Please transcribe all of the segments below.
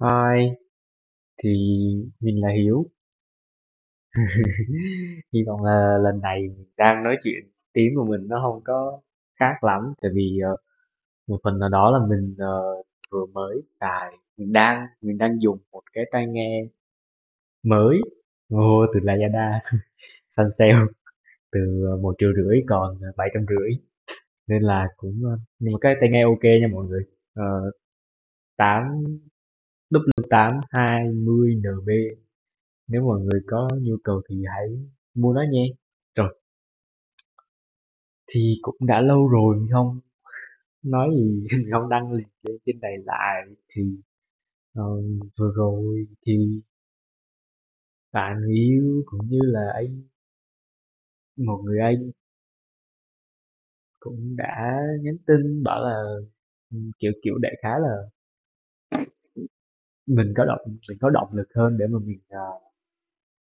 Hi, thì mình là Hiếu. Hy vọng là lần này mình đang nói chuyện tiếng của mình nó không có khác lắm. Tại vì ờ, một phần nào đó là mình ờ, vừa mới xài mình đang mình đang dùng một cái tai nghe mới. Mua từ Lazada săn sale từ ờ, một triệu rưỡi còn ờ, bảy trăm rưỡi. Nên là cũng ờ, nhưng mà cái tai nghe ok nha mọi người. Ờ, tám W820NB nếu mọi người có nhu cầu thì hãy mua nó nhé rồi. Thì cũng đã lâu rồi không nói gì không đăng lên trên này lại thì uh, vừa rồi thì bạn người yêu cũng như là anh một người anh cũng đã nhắn tin bảo là ừ, kiểu kiểu đại khái là mình có động mình có động lực hơn để mà mình ờ,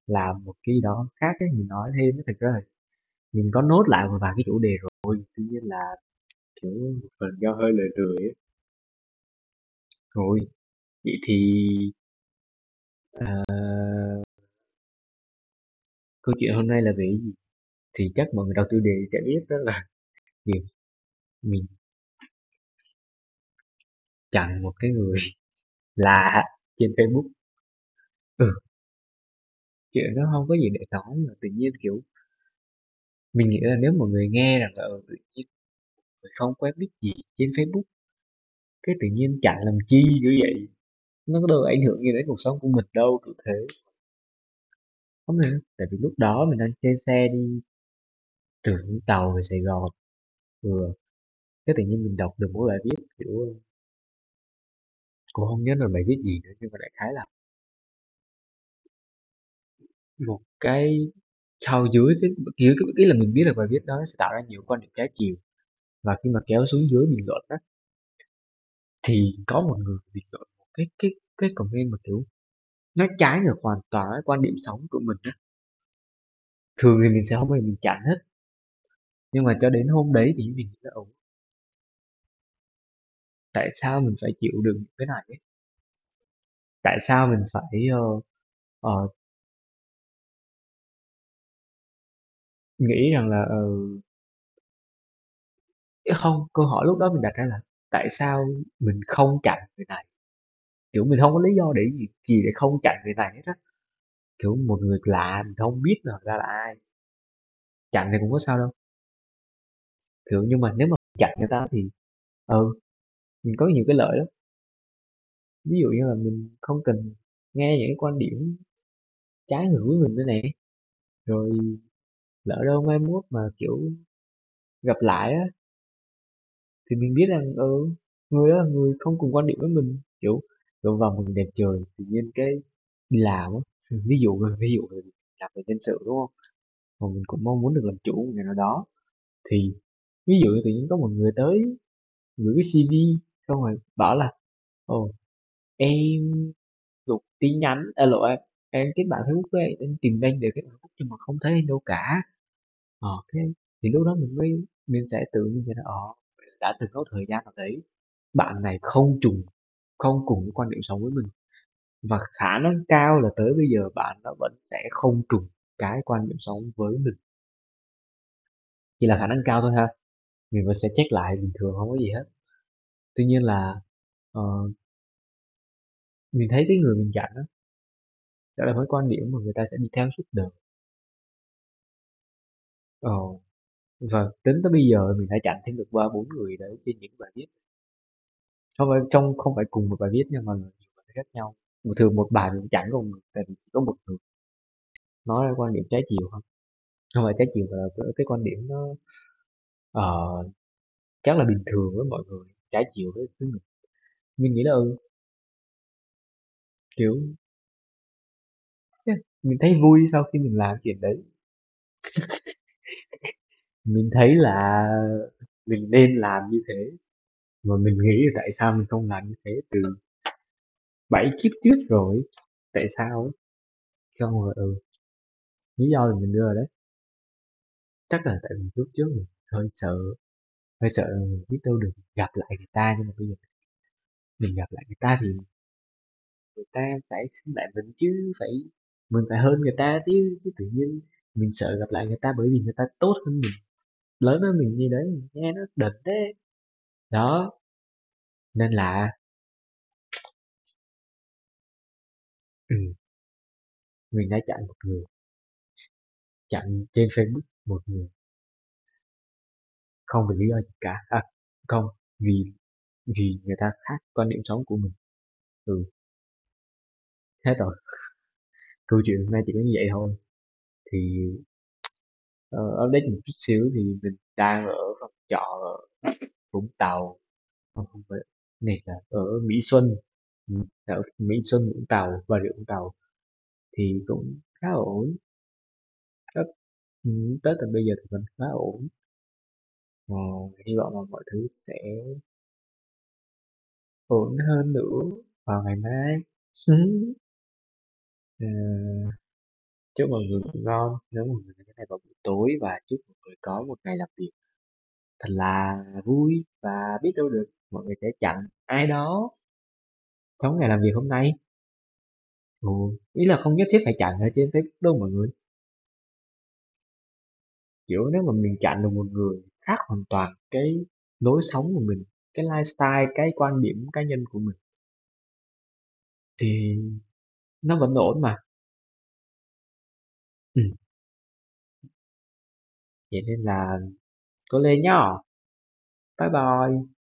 làm một cái gì đó khác ấy mình nói thêm á, thực ra là mình có nốt lại một vài cái chủ đề rồi. Tuy nhiên là kiểu một phần do hơi lười lười ấy. rồi vậy thì ờ, câu chuyện hôm nay là về cái gì? Thì chắc mọi người đọc tiêu đề sẽ biết đó là việc mình chặn một cái người lạ trên Facebook. Ừ. Chuyện nó không có gì để nói mà tự nhiên kiểu mình nghĩ là nếu mọi người nghe rằng là ừ, tự nhiên mình không quen biết gì trên Facebook cái tự nhiên chặn làm chi kiểu vậy. Nó có đâu ảnh hưởng gì đến cuộc sống của mình đâu kiểu thế. Không hề tại vì lúc đó mình đang trên xe đi từ Vũng Tàu về Sài Gòn. Vừa cái tự nhiên mình đọc được một bài viết kiểu cũng không nhớ là bài viết gì nữa nhưng mà đại khái là một cái sau dưới cái dưới cái, cái là mình biết là bài viết đó sẽ tạo ra nhiều quan điểm trái chiều và khi mà kéo xuống dưới bình luận á thì có một người bình luận một cái cái cái comment mà kiểu nó trái ngược hoàn toàn với quan điểm sống của mình á. Thường thì mình sẽ không bao giờ mình chặn hết nhưng mà cho đến hôm đấy thì mình nghĩ là ồ tại sao mình phải chịu đựng cái này ấy? tại sao mình phải ờ, ờ, nghĩ rằng là ờ, không câu hỏi lúc đó mình đặt ra là tại sao mình không chặn người này? Kiểu mình không có lý do để gì, gì để không chặn người này hết á. Kiểu một người lạ mình không biết là ra là ai. Chặn thì cũng có sao đâu. Kiểu nhưng mà nếu mà chặn người ta thì ừ mình có nhiều cái lợi lắm. Ví dụ như là mình không cần nghe những cái quan điểm trái ngược với mình nữa này rồi lỡ đâu mai mốt mà, kiểu, gặp lại á, thì mình biết rằng ừ người đó là người không cùng quan điểm với mình, kiểu kiểu vào một đẹp trời, tự nhiên cái đi làm á. Ví dụ ví dụ là làm về nhân sự, đúng không? Mà mình cũng mong muốn được làm chủ một ngày nào đó. Thì ví dụ như tự nhiên có một người tới gửi cái CV xong rồi bảo là ồ em gửi tin nhắn à, lộ em à, em kết bạn Facebook với em tìm anh để kết bạn Facebook nhưng mà không thấy anh đâu cả. Ờ thế thì lúc đó mình mới mình sẽ tự nhiên sẽ là ờ đã từng có thời gian nào đấy bạn này không trùng không cùng cái quan điểm sống với mình và khả năng cao là tới bây giờ bạn nó vẫn sẽ không trùng cái quan điểm sống với mình. Chỉ là khả năng cao thôi ha mình vẫn sẽ check lại bình thường không có gì hết tuy nhiên là ờ, mình thấy cái người mình chặn á sẽ là với quan điểm mà người ta sẽ đi theo suốt đời. Ờ và tính tới bây giờ mình đã chặn thêm được ba bốn người đấy trên những bài viết. Không phải trong không phải cùng một bài viết nhưng mà nhiều bài viết khác nhau. Một thường một bài mình chặn có một người tại vì chỉ có một người. Nói ra quan điểm trái chiều không không phải trái chiều mà là cái, cái quan điểm nó ờ, chắc là bình thường với mọi người trái chiều với, thứ mình mình nghĩ là ừ. Kiểu yeah, mình thấy vui sau khi mình làm chuyện đấy. Mình thấy là mình nên làm như thế. Mà mình nghĩ là tại sao mình không làm như thế từ bảy kiếp trước rồi tại sao ấy? Xong rồi ừ. Lý do thì mình đưa rồi đấy. Chắc là tại vì lúc trước mình hơi sợ hơi sợ biết đâu được gặp lại người ta nhưng mà bây giờ mình gặp lại người ta thì người ta phải xin lại mình chứ, phải mình phải hơn người ta chứ, chứ tự nhiên mình sợ gặp lại người ta bởi vì người ta tốt hơn mình, lớn hơn mình như đấy, nghe nó đần thế. Đó, nên là ừ. mình đã chặn một người, chặn trên Facebook một người, không vì lý do gì cả, à, không, vì vì người ta khác quan điểm sống của mình. Ừ, hết rồi, câu chuyện hôm nay chỉ có như vậy thôi. Thì uh, update một chút xíu thì mình đang ở phòng trọ ở Vũng Tàu, không không phải, này là ở Mỹ Xuân, ừ, ở Mỹ Xuân Vũng Tàu, Bà Rịa Vũng Tàu thì cũng khá ổn. tới ừ, từ bây giờ thì mình khá ổn. Ờ, hy vọng là mọi thứ sẽ ổn hơn nữa vào ngày mai. Ờ, chúc mọi người ngủ ngon nếu mọi người nghe cái này vào buổi tối và chúc mọi người có một ngày làm việc thật là vui và biết đâu được mọi người sẽ chặn ai đó trong ngày làm việc hôm nay. Ừ, ý là không nhất thiết phải chặn ở trên Facebook đâu mọi người. Kiểu nếu mà mình chặn được một người khác hoàn toàn cái lối sống của mình, cái lifestyle, cái quan điểm cá nhân của mình thì nó vẫn ổn mà. Ừ, vậy nên là cố lên nhá. Bye bye.